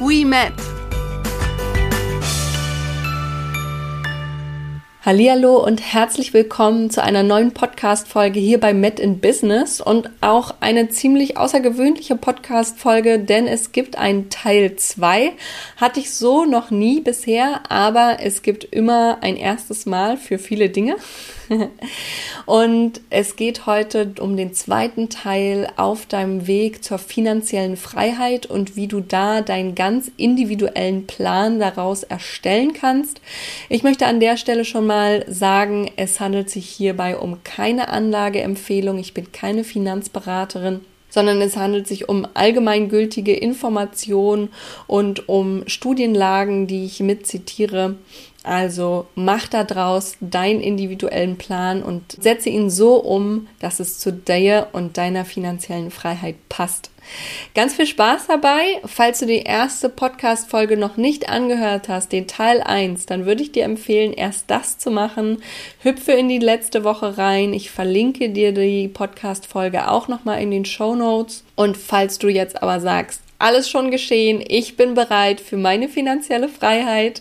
we met. Hallo und herzlich willkommen zu einer neuen Podcast Folge hier bei Met in Business und auch eine ziemlich außergewöhnliche Podcast Folge, denn es gibt einen Teil 2. Hatte ich so noch nie bisher, aber es gibt immer ein erstes Mal für viele Dinge. Und es geht heute um den zweiten Teil auf deinem Weg zur finanziellen Freiheit und wie du da deinen ganz individuellen Plan daraus erstellen kannst. Ich möchte an der Stelle schon mal sagen, es handelt sich hierbei um keine Anlageempfehlung. Ich bin keine Finanzberaterin sondern es handelt sich um allgemeingültige Informationen und um Studienlagen, die ich mitzitiere also mach da draus deinen individuellen Plan und setze ihn so um, dass es zu dir und deiner finanziellen Freiheit passt. Ganz viel Spaß dabei. Falls du die erste Podcast-Folge noch nicht angehört hast, den Teil 1, dann würde ich dir empfehlen, erst das zu machen. Hüpfe in die letzte Woche rein. Ich verlinke dir die Podcast-Folge auch nochmal in den Show Notes. Und falls du jetzt aber sagst, alles schon geschehen, ich bin bereit für meine finanzielle Freiheit,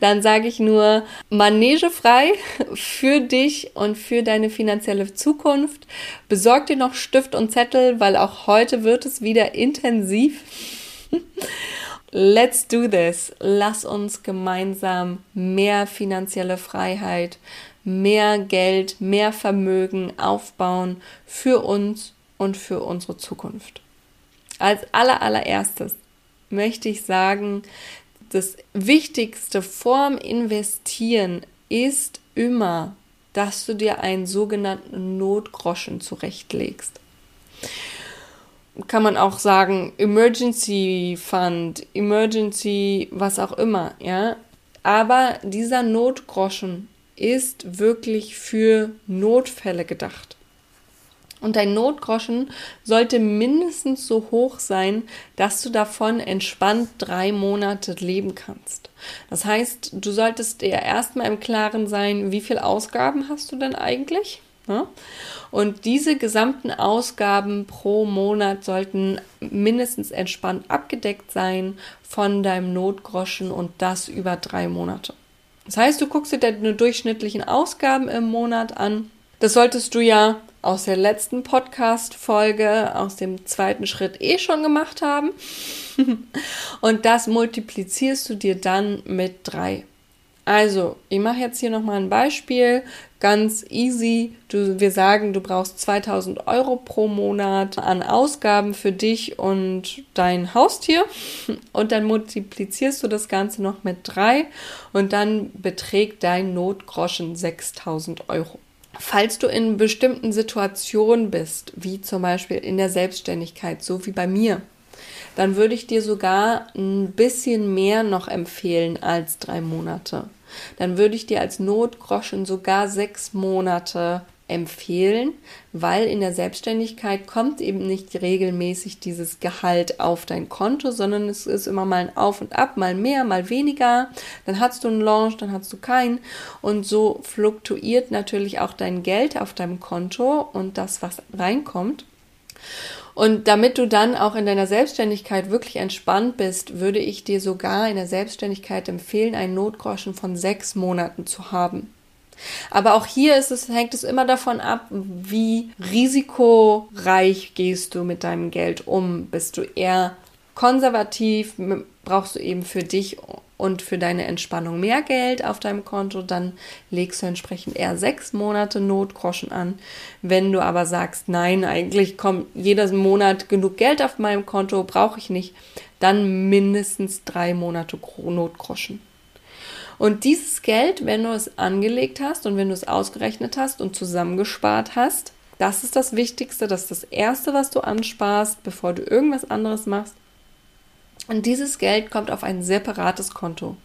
dann sage ich nur Manege frei für dich und für deine finanzielle Zukunft. Besorg dir noch Stift und Zettel, weil auch heute wird es wieder intensiv. Let's do this. Lass uns gemeinsam mehr finanzielle Freiheit, mehr Geld, mehr Vermögen aufbauen für uns und für unsere Zukunft. Als allerallererstes möchte ich sagen, das Wichtigste vorm Investieren ist immer, dass du dir einen sogenannten Notgroschen zurechtlegst. Kann man auch sagen, Emergency Fund, Emergency, was auch immer, ja. Aber dieser Notgroschen ist wirklich für Notfälle gedacht. Und dein Notgroschen sollte mindestens so hoch sein, dass du davon entspannt drei Monate leben kannst. Das heißt, du solltest dir erstmal im Klaren sein, wie viel Ausgaben hast du denn eigentlich? Ja? Und diese gesamten Ausgaben pro Monat sollten mindestens entspannt abgedeckt sein von deinem Notgroschen und das über drei Monate. Das heißt, du guckst dir deine durchschnittlichen Ausgaben im Monat an. Das solltest du ja aus der letzten Podcast-Folge, aus dem zweiten Schritt eh schon gemacht haben. und das multiplizierst du dir dann mit drei. Also, ich mache jetzt hier nochmal ein Beispiel. Ganz easy. Du, wir sagen, du brauchst 2000 Euro pro Monat an Ausgaben für dich und dein Haustier. Und dann multiplizierst du das Ganze noch mit drei und dann beträgt dein Notgroschen 6000 Euro. Falls du in bestimmten Situationen bist, wie zum Beispiel in der Selbstständigkeit, so wie bei mir, dann würde ich dir sogar ein bisschen mehr noch empfehlen als drei Monate. Dann würde ich dir als Notgroschen sogar sechs Monate empfehlen, weil in der Selbstständigkeit kommt eben nicht regelmäßig dieses Gehalt auf dein Konto, sondern es ist immer mal ein Auf und Ab, mal mehr, mal weniger. Dann hast du einen Launch, dann hast du keinen. Und so fluktuiert natürlich auch dein Geld auf deinem Konto und das, was reinkommt. Und damit du dann auch in deiner Selbstständigkeit wirklich entspannt bist, würde ich dir sogar in der Selbstständigkeit empfehlen, einen Notgroschen von sechs Monaten zu haben. Aber auch hier ist es, hängt es immer davon ab, wie risikoreich gehst du mit deinem Geld um. Bist du eher konservativ, brauchst du eben für dich und für deine Entspannung mehr Geld auf deinem Konto, dann legst du entsprechend eher sechs Monate Notgroschen an. Wenn du aber sagst, nein, eigentlich kommt jeden Monat genug Geld auf meinem Konto, brauche ich nicht, dann mindestens drei Monate Notgroschen. Und dieses Geld, wenn du es angelegt hast und wenn du es ausgerechnet hast und zusammengespart hast, das ist das Wichtigste, das ist das Erste, was du ansparst, bevor du irgendwas anderes machst. Und dieses Geld kommt auf ein separates Konto.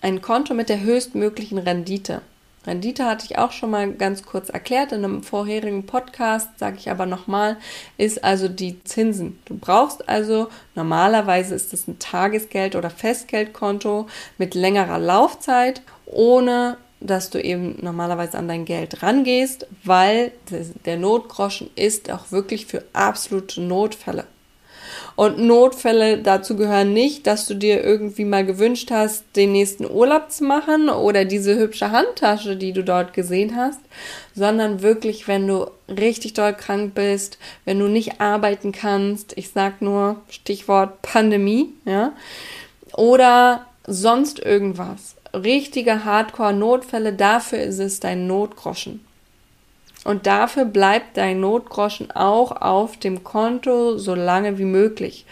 Ein Konto mit der höchstmöglichen Rendite. Rendite hatte ich auch schon mal ganz kurz erklärt in einem vorherigen Podcast, sage ich aber nochmal, ist also die Zinsen. Du brauchst also, normalerweise ist es ein Tagesgeld- oder Festgeldkonto mit längerer Laufzeit, ohne dass du eben normalerweise an dein Geld rangehst, weil der Notgroschen ist auch wirklich für absolute Notfälle. Und Notfälle dazu gehören nicht, dass du dir irgendwie mal gewünscht hast, den nächsten Urlaub zu machen oder diese hübsche Handtasche, die du dort gesehen hast, sondern wirklich, wenn du richtig doll krank bist, wenn du nicht arbeiten kannst, ich sag nur Stichwort Pandemie, ja, oder sonst irgendwas. Richtige Hardcore-Notfälle, dafür ist es dein Notgroschen. Und dafür bleibt dein Notgroschen auch auf dem Konto so lange wie möglich.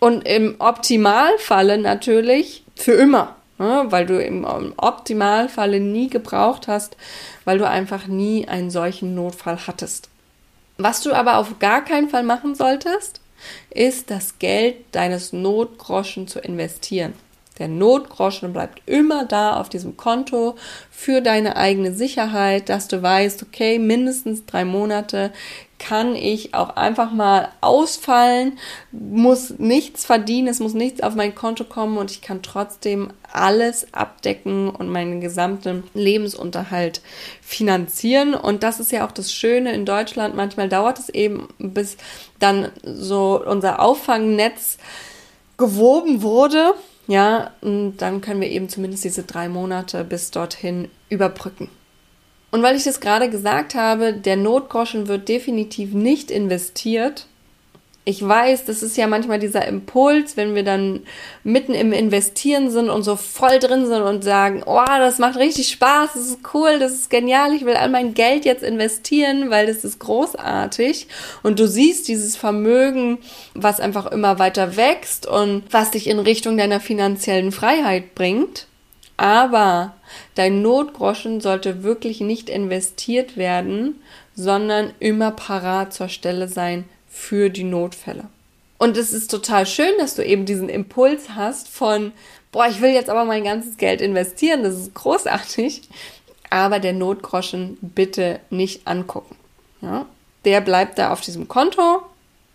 Und im Optimalfalle natürlich für immer, ne? weil du im Optimalfalle nie gebraucht hast, weil du einfach nie einen solchen Notfall hattest. Was du aber auf gar keinen Fall machen solltest, ist das Geld deines Notgroschen zu investieren. Der Notgroschen bleibt immer da auf diesem Konto für deine eigene Sicherheit, dass du weißt, okay, mindestens drei Monate kann ich auch einfach mal ausfallen, muss nichts verdienen, es muss nichts auf mein Konto kommen und ich kann trotzdem alles abdecken und meinen gesamten Lebensunterhalt finanzieren. Und das ist ja auch das Schöne in Deutschland. Manchmal dauert es eben, bis dann so unser Auffangnetz gewoben wurde ja, und dann können wir eben zumindest diese drei Monate bis dorthin überbrücken. Und weil ich das gerade gesagt habe, der Notgroschen wird definitiv nicht investiert, ich weiß, das ist ja manchmal dieser Impuls, wenn wir dann mitten im Investieren sind und so voll drin sind und sagen, oh, das macht richtig Spaß, das ist cool, das ist genial, ich will all mein Geld jetzt investieren, weil das ist großartig. Und du siehst dieses Vermögen, was einfach immer weiter wächst und was dich in Richtung deiner finanziellen Freiheit bringt. Aber dein Notgroschen sollte wirklich nicht investiert werden, sondern immer parat zur Stelle sein für die Notfälle. Und es ist total schön, dass du eben diesen Impuls hast von, boah, ich will jetzt aber mein ganzes Geld investieren, das ist großartig. Aber der Notgroschen bitte nicht angucken. Ja? Der bleibt da auf diesem Konto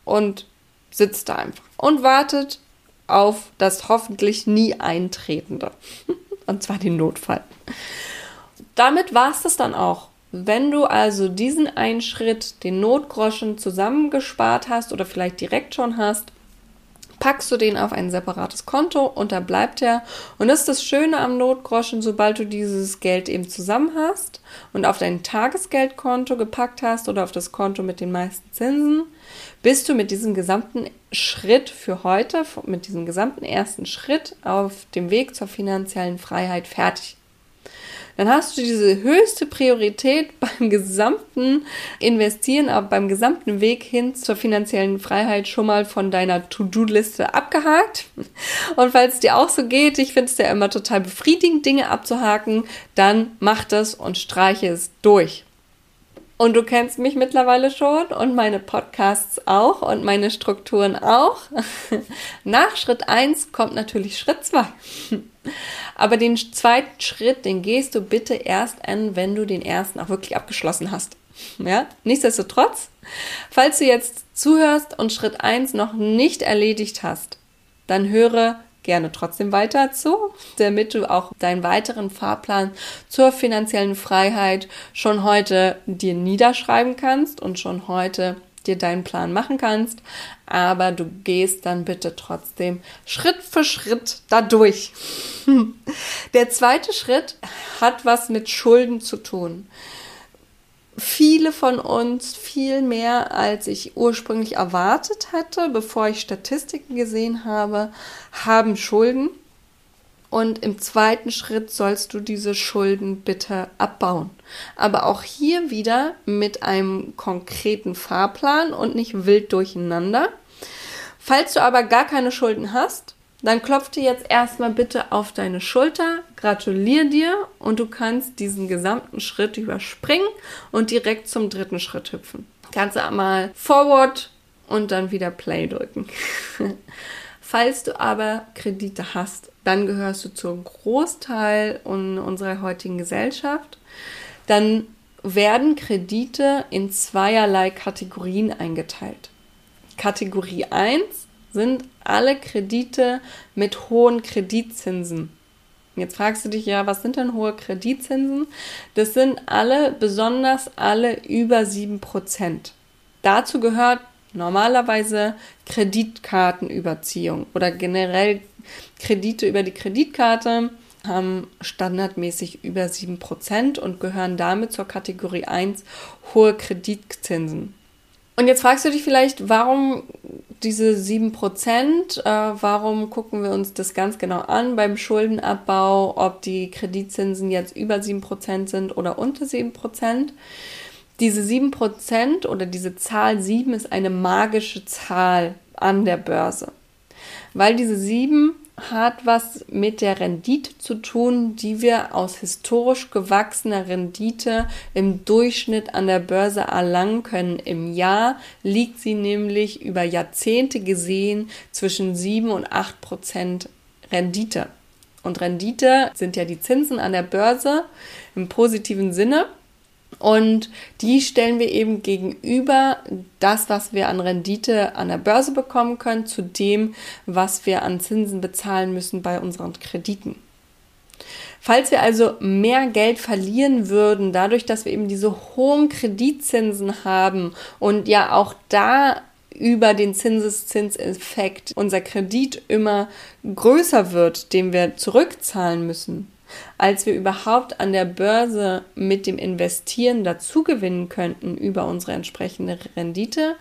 und sitzt da einfach und wartet auf das hoffentlich nie eintretende. und zwar den Notfall. Damit war es das dann auch wenn du also diesen einen Schritt, den Notgroschen zusammengespart hast oder vielleicht direkt schon hast, packst du den auf ein separates Konto und da bleibt er. Und das ist das Schöne am Notgroschen, sobald du dieses Geld eben zusammen hast und auf dein Tagesgeldkonto gepackt hast oder auf das Konto mit den meisten Zinsen, bist du mit diesem gesamten Schritt für heute, mit diesem gesamten ersten Schritt auf dem Weg zur finanziellen Freiheit fertig dann hast du diese höchste Priorität beim gesamten Investieren, aber beim gesamten Weg hin zur finanziellen Freiheit schon mal von deiner To-Do-Liste abgehakt. Und falls es dir auch so geht, ich finde es ja immer total befriedigend, Dinge abzuhaken, dann mach das und streiche es durch. Und du kennst mich mittlerweile schon und meine Podcasts auch und meine Strukturen auch. Nach Schritt 1 kommt natürlich Schritt 2. Aber den zweiten Schritt, den gehst du bitte erst an, wenn du den ersten auch wirklich abgeschlossen hast. Ja, nichtsdestotrotz, falls du jetzt zuhörst und Schritt 1 noch nicht erledigt hast, dann höre gerne trotzdem weiter zu, damit du auch deinen weiteren Fahrplan zur finanziellen Freiheit schon heute dir niederschreiben kannst und schon heute dir deinen Plan machen kannst, aber du gehst dann bitte trotzdem Schritt für Schritt dadurch. Der zweite Schritt hat was mit Schulden zu tun viele von uns viel mehr, als ich ursprünglich erwartet hatte, bevor ich Statistiken gesehen habe, haben Schulden. Und im zweiten Schritt sollst du diese Schulden bitte abbauen. Aber auch hier wieder mit einem konkreten Fahrplan und nicht wild durcheinander. Falls du aber gar keine Schulden hast, dann klopf dir jetzt erstmal bitte auf deine Schulter, gratulier dir und du kannst diesen gesamten Schritt überspringen und direkt zum dritten Schritt hüpfen. Kannst du einmal Forward und dann wieder Play drücken. Falls du aber Kredite hast, dann gehörst du zum Großteil unserer heutigen Gesellschaft. Dann werden Kredite in zweierlei Kategorien eingeteilt. Kategorie 1 sind alle Kredite mit hohen Kreditzinsen. Jetzt fragst du dich ja, was sind denn hohe Kreditzinsen? Das sind alle, besonders alle über 7%. Dazu gehört normalerweise Kreditkartenüberziehung oder generell Kredite über die Kreditkarte haben standardmäßig über 7% und gehören damit zur Kategorie 1 hohe Kreditzinsen. Und jetzt fragst du dich vielleicht, warum diese 7%, äh, warum gucken wir uns das ganz genau an beim Schuldenabbau, ob die Kreditzinsen jetzt über 7% sind oder unter 7%. Diese 7% oder diese Zahl 7 ist eine magische Zahl an der Börse, weil diese 7 hat was mit der Rendite zu tun, die wir aus historisch gewachsener Rendite im Durchschnitt an der Börse erlangen können. Im Jahr liegt sie nämlich über Jahrzehnte gesehen zwischen 7 und 8 Prozent Rendite. Und Rendite sind ja die Zinsen an der Börse im positiven Sinne. Und die stellen wir eben gegenüber das, was wir an Rendite an der Börse bekommen können, zu dem, was wir an Zinsen bezahlen müssen bei unseren Krediten. Falls wir also mehr Geld verlieren würden, dadurch, dass wir eben diese hohen Kreditzinsen haben und ja auch da über den Zinseszinseffekt unser Kredit immer größer wird, den wir zurückzahlen müssen, als wir überhaupt an der Börse mit dem Investieren dazugewinnen könnten über unsere entsprechende Rendite,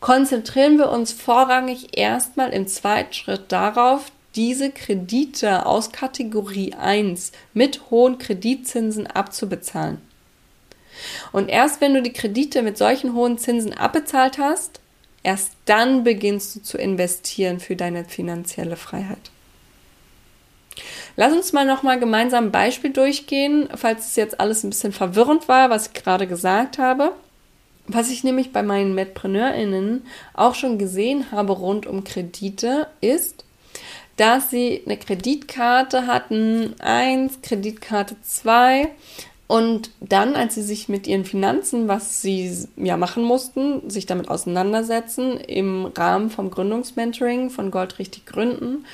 konzentrieren wir uns vorrangig erstmal im zweiten Schritt darauf, diese Kredite aus Kategorie 1 mit hohen Kreditzinsen abzubezahlen. Und erst wenn du die Kredite mit solchen hohen Zinsen abbezahlt hast, erst dann beginnst du zu investieren für deine finanzielle Freiheit. Lass uns mal nochmal gemeinsam ein Beispiel durchgehen, falls es jetzt alles ein bisschen verwirrend war, was ich gerade gesagt habe. Was ich nämlich bei meinen MedpreneurInnen auch schon gesehen habe rund um Kredite, ist, dass sie eine Kreditkarte hatten, eins, Kreditkarte zwei, und dann, als sie sich mit ihren Finanzen, was sie ja machen mussten, sich damit auseinandersetzen im Rahmen vom Gründungsmentoring von Gold richtig gründen,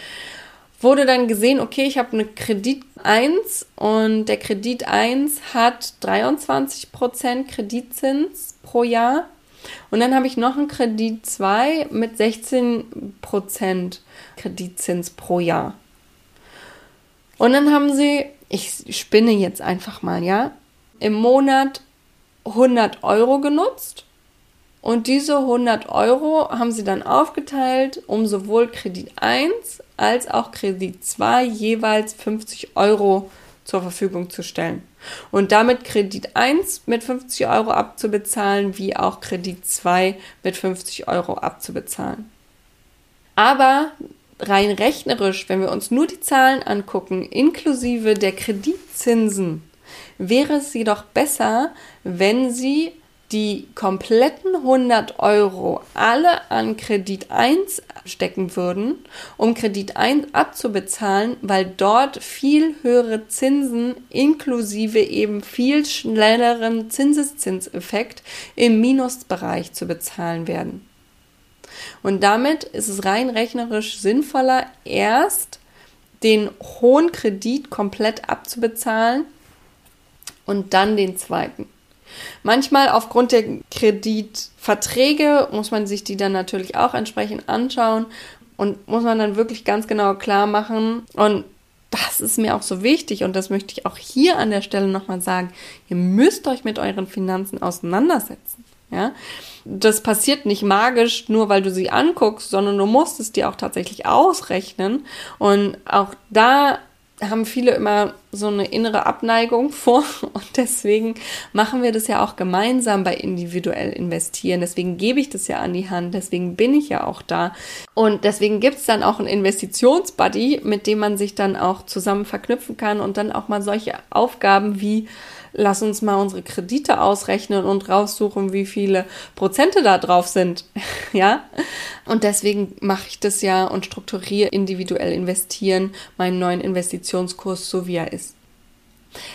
wurde dann gesehen, okay, ich habe eine Kredit 1 und der Kredit 1 hat 23% Kreditzins pro Jahr. Und dann habe ich noch einen Kredit 2 mit 16% Kreditzins pro Jahr. Und dann haben sie, ich spinne jetzt einfach mal, ja, im Monat 100 Euro genutzt und diese 100 Euro haben sie dann aufgeteilt, um sowohl Kredit 1 als auch Kredit 2 jeweils 50 Euro zur Verfügung zu stellen. Und damit Kredit 1 mit 50 Euro abzubezahlen, wie auch Kredit 2 mit 50 Euro abzubezahlen. Aber rein rechnerisch, wenn wir uns nur die Zahlen angucken, inklusive der Kreditzinsen, wäre es jedoch besser, wenn Sie die kompletten 100 Euro alle an Kredit 1 stecken würden, um Kredit 1 abzubezahlen, weil dort viel höhere Zinsen inklusive eben viel schnelleren Zinseszinseffekt im Minusbereich zu bezahlen werden. Und damit ist es rein rechnerisch sinnvoller, erst den hohen Kredit komplett abzubezahlen und dann den zweiten. Manchmal aufgrund der Kreditverträge muss man sich die dann natürlich auch entsprechend anschauen und muss man dann wirklich ganz genau klar machen. Und das ist mir auch so wichtig und das möchte ich auch hier an der Stelle nochmal sagen. Ihr müsst euch mit euren Finanzen auseinandersetzen. Ja, das passiert nicht magisch, nur weil du sie anguckst, sondern du musst es dir auch tatsächlich ausrechnen. Und auch da haben viele immer so eine innere Abneigung vor. Und deswegen machen wir das ja auch gemeinsam bei individuell investieren. Deswegen gebe ich das ja an die Hand, deswegen bin ich ja auch da. Und deswegen gibt es dann auch einen Investitionsbuddy, mit dem man sich dann auch zusammen verknüpfen kann und dann auch mal solche Aufgaben wie lass uns mal unsere Kredite ausrechnen und raussuchen, wie viele Prozente da drauf sind. ja? Und deswegen mache ich das ja und strukturiere individuell investieren, meinen neuen Investitionskurs, so wie er ist.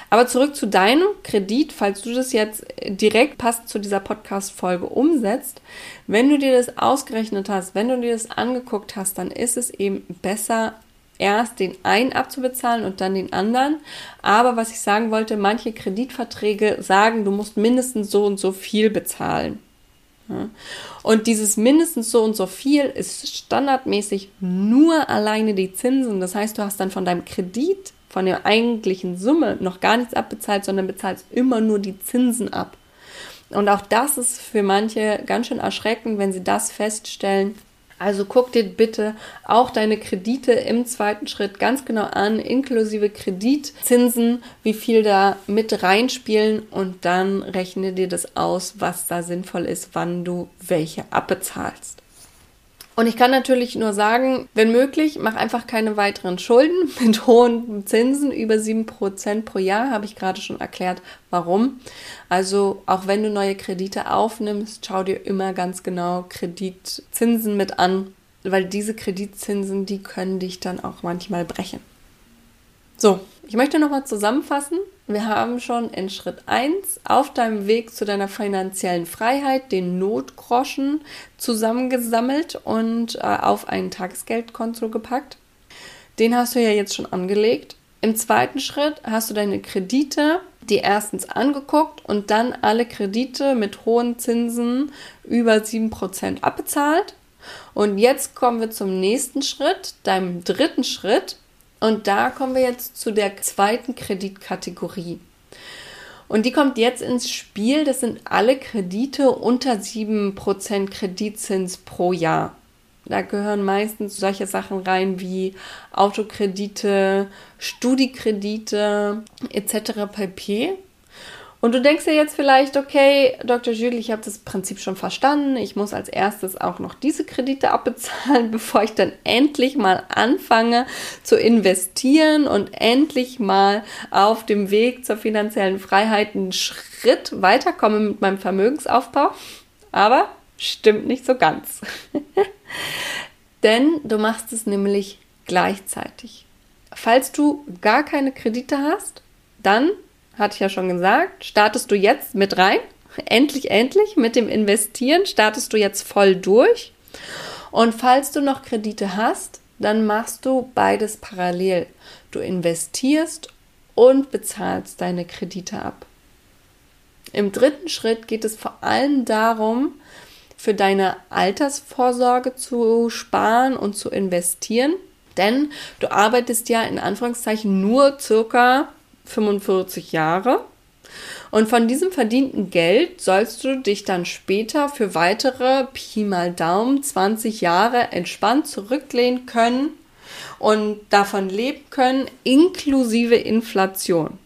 Aber zurück zu deinem Kredit, falls du das jetzt direkt passend zu dieser Podcast-Folge umsetzt. Wenn du dir das ausgerechnet hast, wenn du dir das angeguckt hast, dann ist es eben besser, erst den einen abzubezahlen und dann den anderen. Aber was ich sagen wollte, manche Kreditverträge sagen, du musst mindestens so und so viel bezahlen. Und dieses mindestens so und so viel ist standardmäßig nur alleine die Zinsen. Das heißt, du hast dann von deinem Kredit, von der eigentlichen Summe noch gar nichts abbezahlt, sondern bezahlst immer nur die Zinsen ab. Und auch das ist für manche ganz schön erschreckend, wenn sie das feststellen, also guck dir bitte auch deine Kredite im zweiten Schritt ganz genau an, inklusive Kreditzinsen, wie viel da mit reinspielen und dann rechne dir das aus, was da sinnvoll ist, wann du welche abbezahlst. Und ich kann natürlich nur sagen, wenn möglich, mach einfach keine weiteren Schulden mit hohen Zinsen über 7% pro Jahr, habe ich gerade schon erklärt, warum. Also auch wenn du neue Kredite aufnimmst, schau dir immer ganz genau Kreditzinsen mit an, weil diese Kreditzinsen, die können dich dann auch manchmal brechen. So, ich möchte nochmal zusammenfassen. Wir haben schon in Schritt 1 auf deinem Weg zu deiner finanziellen Freiheit den Notgroschen zusammengesammelt und äh, auf ein Tagesgeldkonto gepackt. Den hast du ja jetzt schon angelegt. Im zweiten Schritt hast du deine Kredite, die erstens angeguckt und dann alle Kredite mit hohen Zinsen über 7% abbezahlt. Und jetzt kommen wir zum nächsten Schritt, deinem dritten Schritt. Und da kommen wir jetzt zu der zweiten Kreditkategorie. Und die kommt jetzt ins Spiel. Das sind alle Kredite unter 7% Kreditzins pro Jahr. Da gehören meistens solche Sachen rein wie Autokredite, Studiekredite etc. pp. Und du denkst dir jetzt vielleicht, okay, Dr. Jules, ich habe das Prinzip schon verstanden. Ich muss als erstes auch noch diese Kredite abbezahlen, bevor ich dann endlich mal anfange zu investieren und endlich mal auf dem Weg zur finanziellen Freiheit einen Schritt weiterkomme mit meinem Vermögensaufbau. Aber stimmt nicht so ganz. Denn du machst es nämlich gleichzeitig. Falls du gar keine Kredite hast, dann hatte ich ja schon gesagt, startest du jetzt mit rein. Endlich, endlich mit dem Investieren startest du jetzt voll durch. Und falls du noch Kredite hast, dann machst du beides parallel. Du investierst und bezahlst deine Kredite ab. Im dritten Schritt geht es vor allem darum, für deine Altersvorsorge zu sparen und zu investieren. Denn du arbeitest ja in Anführungszeichen nur circa 45 Jahre. Und von diesem verdienten Geld sollst du dich dann später für weitere Pi mal Daumen 20 Jahre entspannt zurücklehnen können und davon leben können, inklusive Inflation.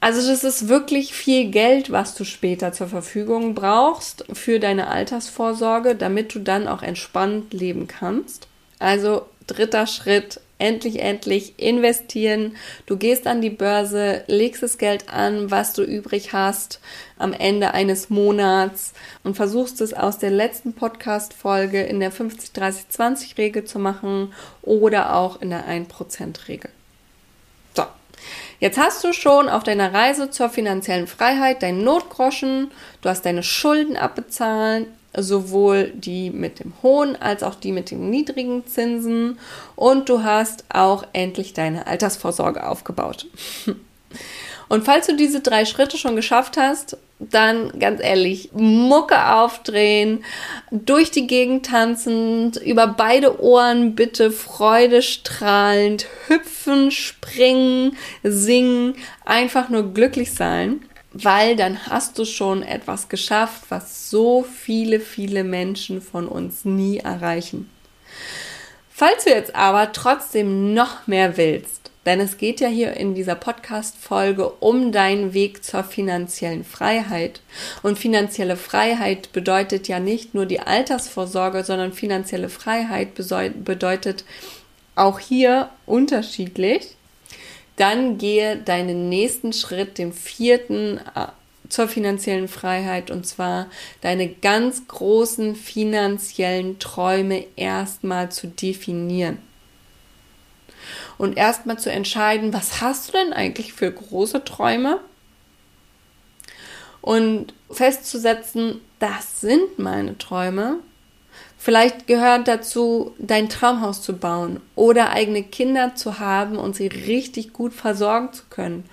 Also das ist wirklich viel Geld, was du später zur Verfügung brauchst für deine Altersvorsorge, damit du dann auch entspannt leben kannst. Also dritter Schritt, endlich, endlich investieren. Du gehst an die Börse, legst das Geld an, was du übrig hast am Ende eines Monats und versuchst es aus der letzten Podcast-Folge in der 50-30-20-Regel zu machen oder auch in der 1%-Regel. So. Jetzt hast du schon auf deiner Reise zur finanziellen Freiheit deinen Notgroschen, du hast deine Schulden abbezahlt, sowohl die mit dem hohen als auch die mit den niedrigen Zinsen und du hast auch endlich deine Altersvorsorge aufgebaut. Und falls du diese drei Schritte schon geschafft hast, dann ganz ehrlich, Mucke aufdrehen, durch die Gegend tanzend, über beide Ohren bitte freudestrahlend hüpfen, springen, singen, einfach nur glücklich sein weil dann hast du schon etwas geschafft, was so viele, viele Menschen von uns nie erreichen. Falls du jetzt aber trotzdem noch mehr willst, denn es geht ja hier in dieser Podcast-Folge um deinen Weg zur finanziellen Freiheit. Und finanzielle Freiheit bedeutet ja nicht nur die Altersvorsorge, sondern finanzielle Freiheit bedeutet auch hier unterschiedlich dann gehe deinen nächsten Schritt, den vierten äh, zur finanziellen Freiheit und zwar deine ganz großen finanziellen Träume erstmal zu definieren. Und erstmal zu entscheiden, was hast du denn eigentlich für große Träume? Und festzusetzen, das sind meine Träume. Vielleicht gehört dazu, dein Traumhaus zu bauen oder eigene Kinder zu haben und sie richtig gut versorgen zu können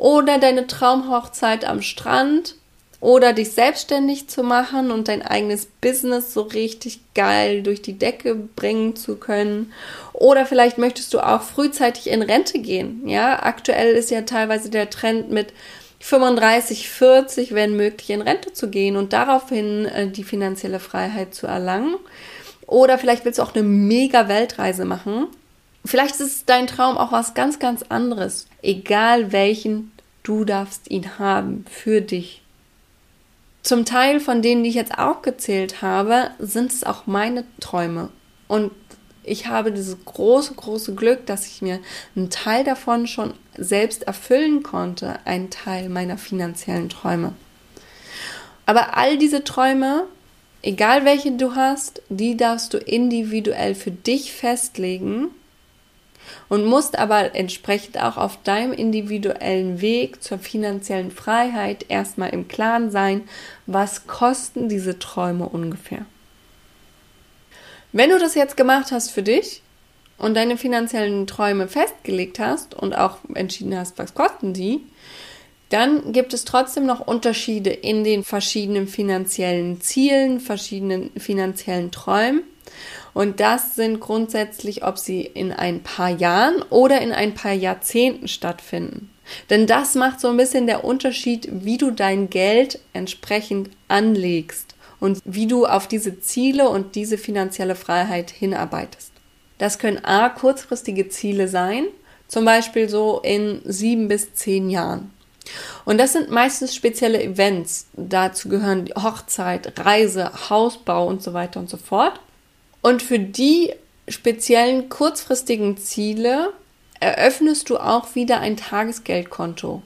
oder deine Traumhochzeit am Strand oder dich selbstständig zu machen und dein eigenes Business so richtig geil durch die Decke bringen zu können. Oder vielleicht möchtest du auch frühzeitig in Rente gehen. Ja, aktuell ist ja teilweise der Trend mit 35, 40, wenn möglich, in Rente zu gehen und daraufhin äh, die finanzielle Freiheit zu erlangen. Oder vielleicht willst du auch eine mega Weltreise machen Vielleicht ist dein Traum auch was ganz, ganz anderes. Egal welchen, du darfst ihn haben für dich. Zum Teil von denen, die ich jetzt auch gezählt habe, sind es auch meine Träume. Und ich habe dieses große, große Glück, dass ich mir einen Teil davon schon selbst erfüllen konnte, einen Teil meiner finanziellen Träume. Aber all diese Träume, egal welche du hast, die darfst du individuell für dich festlegen und musst aber entsprechend auch auf deinem individuellen Weg zur finanziellen Freiheit erstmal im Klaren sein, was kosten diese Träume ungefähr. Wenn du das jetzt gemacht hast für dich und deine finanziellen Träume festgelegt hast und auch entschieden hast, was kosten die, dann gibt es trotzdem noch Unterschiede in den verschiedenen finanziellen Zielen, verschiedenen finanziellen Träumen. Und das sind grundsätzlich, ob sie in ein paar Jahren oder in ein paar Jahrzehnten stattfinden. Denn das macht so ein bisschen der Unterschied, wie du dein Geld entsprechend anlegst und wie du auf diese Ziele und diese finanzielle Freiheit hinarbeitest. Das können A, kurzfristige Ziele sein, zum Beispiel so in sieben bis zehn Jahren. Und das sind meistens spezielle Events. Dazu gehören Hochzeit, Reise, Hausbau und so weiter und so fort. Und für die speziellen kurzfristigen Ziele eröffnest du auch wieder ein Tagesgeldkonto.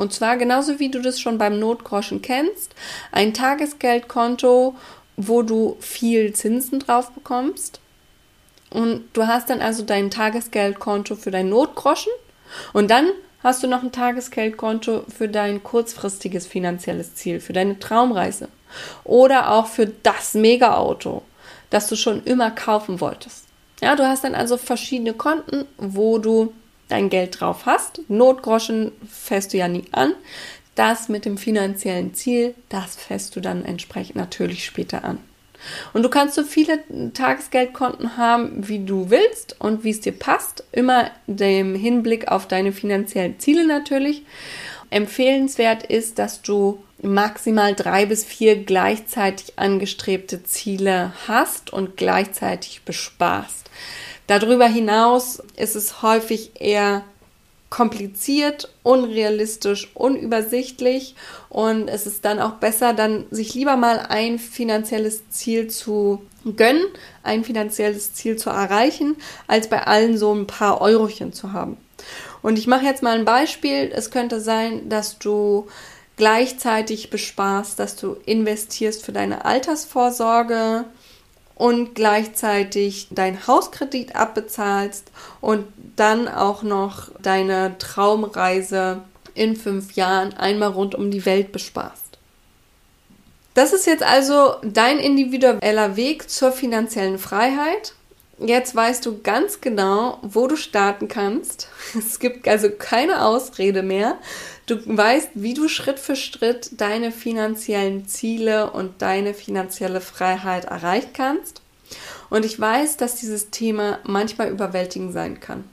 Und zwar genauso wie du das schon beim Notgroschen kennst, ein Tagesgeldkonto, wo du viel Zinsen drauf bekommst. Und du hast dann also dein Tagesgeldkonto für dein Notgroschen und dann hast du noch ein Tagesgeldkonto für dein kurzfristiges finanzielles Ziel, für deine Traumreise oder auch für das Mega-Auto das du schon immer kaufen wolltest. Ja, du hast dann also verschiedene Konten, wo du dein Geld drauf hast. Notgroschen fährst du ja nie an. Das mit dem finanziellen Ziel, das fährst du dann entsprechend natürlich später an. Und du kannst so viele Tagesgeldkonten haben, wie du willst und wie es dir passt. Immer dem Hinblick auf deine finanziellen Ziele natürlich. Empfehlenswert ist, dass du maximal drei bis vier gleichzeitig angestrebte Ziele hast und gleichzeitig besparst. Darüber hinaus ist es häufig eher kompliziert, unrealistisch, unübersichtlich und es ist dann auch besser, dann sich lieber mal ein finanzielles Ziel zu gönnen, ein finanzielles Ziel zu erreichen, als bei allen so ein paar Eurochen zu haben. Und ich mache jetzt mal ein Beispiel. Es könnte sein, dass du gleichzeitig besparst, dass du investierst für deine Altersvorsorge und gleichzeitig dein Hauskredit abbezahlst und dann auch noch deine Traumreise in fünf Jahren einmal rund um die Welt besparst. Das ist jetzt also dein individueller Weg zur finanziellen Freiheit. Jetzt weißt du ganz genau, wo du starten kannst. Es gibt also keine Ausrede mehr. Du weißt, wie du Schritt für Schritt deine finanziellen Ziele und deine finanzielle Freiheit erreichen kannst. Und ich weiß, dass dieses Thema manchmal überwältigend sein kann.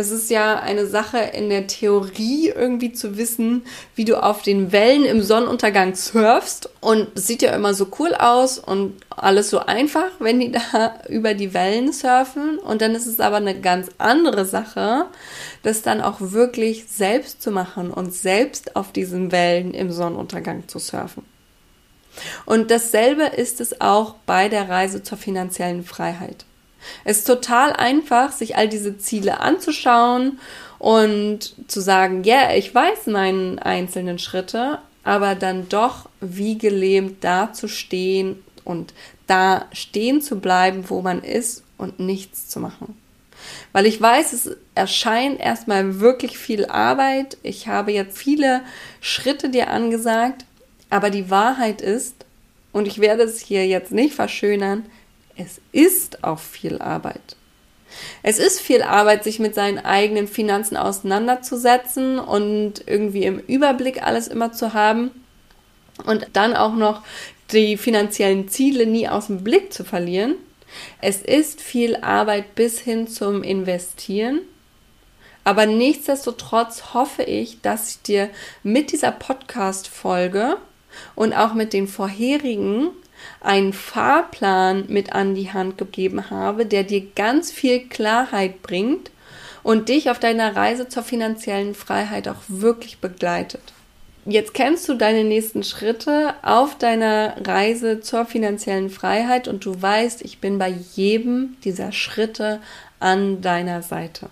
Es ist ja eine Sache in der Theorie irgendwie zu wissen, wie du auf den Wellen im Sonnenuntergang surfst. Und es sieht ja immer so cool aus und alles so einfach, wenn die da über die Wellen surfen. Und dann ist es aber eine ganz andere Sache, das dann auch wirklich selbst zu machen und selbst auf diesen Wellen im Sonnenuntergang zu surfen. Und dasselbe ist es auch bei der Reise zur finanziellen Freiheit. Es ist total einfach, sich all diese Ziele anzuschauen und zu sagen, ja, yeah, ich weiß meine einzelnen Schritte, aber dann doch wie gelähmt dazustehen und da stehen zu bleiben, wo man ist und nichts zu machen. Weil ich weiß, es erscheint erstmal wirklich viel Arbeit. Ich habe jetzt viele Schritte dir angesagt, aber die Wahrheit ist, und ich werde es hier jetzt nicht verschönern, es ist auch viel Arbeit. Es ist viel Arbeit, sich mit seinen eigenen Finanzen auseinanderzusetzen und irgendwie im Überblick alles immer zu haben und dann auch noch die finanziellen Ziele nie aus dem Blick zu verlieren. Es ist viel Arbeit bis hin zum Investieren. Aber nichtsdestotrotz hoffe ich, dass ich dir mit dieser Podcast-Folge und auch mit den vorherigen einen Fahrplan mit an die Hand gegeben habe, der dir ganz viel Klarheit bringt und dich auf deiner Reise zur finanziellen Freiheit auch wirklich begleitet. Jetzt kennst du deine nächsten Schritte auf deiner Reise zur finanziellen Freiheit und du weißt, ich bin bei jedem dieser Schritte an deiner Seite.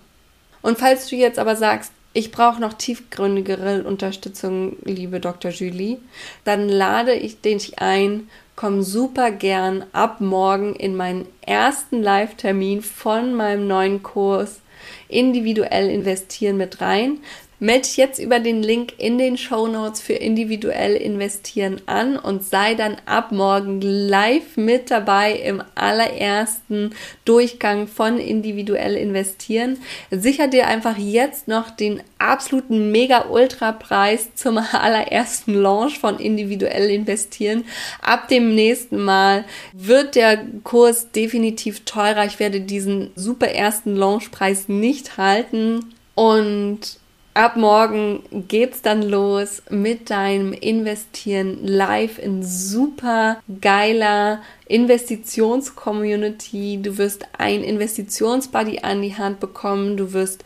Und falls du jetzt aber sagst, ich brauche noch tiefgründigere Unterstützung, liebe Dr. Julie, dann lade ich dich ein, komm super gern ab morgen in meinen ersten Live-Termin von meinem neuen Kurs individuell investieren mit rein. Dich jetzt über den Link in den Show Notes für individuell investieren an und sei dann ab morgen live mit dabei im allerersten Durchgang von individuell investieren. Sicher dir einfach jetzt noch den absoluten Mega-Ultra-Preis zum allerersten Launch von individuell investieren. Ab dem nächsten Mal wird der Kurs definitiv teurer. Ich werde diesen super ersten Launchpreis nicht halten und Ab morgen geht's dann los mit deinem Investieren live in super geiler Investitionscommunity. Du wirst ein Investitionsbuddy an die Hand bekommen. Du wirst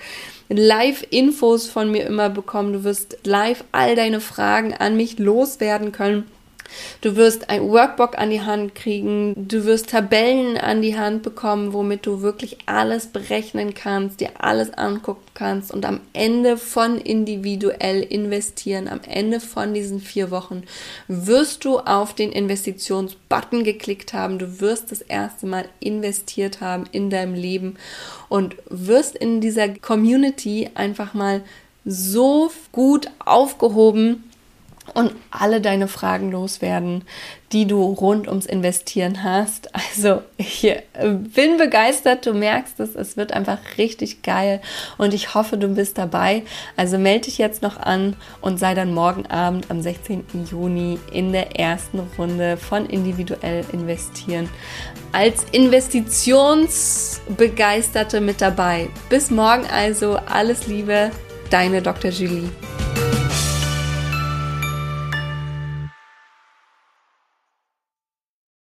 Live-Infos von mir immer bekommen. Du wirst live all deine Fragen an mich loswerden können. Du wirst ein Workbook an die Hand kriegen, du wirst Tabellen an die Hand bekommen, womit du wirklich alles berechnen kannst, dir alles angucken kannst und am Ende von individuell investieren, am Ende von diesen vier Wochen, wirst du auf den Investitionsbutton geklickt haben, du wirst das erste Mal investiert haben in deinem Leben und wirst in dieser Community einfach mal so gut aufgehoben, und alle deine Fragen loswerden, die du rund ums Investieren hast. Also ich äh, bin begeistert, du merkst es, es wird einfach richtig geil und ich hoffe, du bist dabei. Also melde dich jetzt noch an und sei dann morgen Abend am 16. Juni in der ersten Runde von individuell investieren als Investitionsbegeisterte mit dabei. Bis morgen also, alles Liebe, deine Dr. Julie.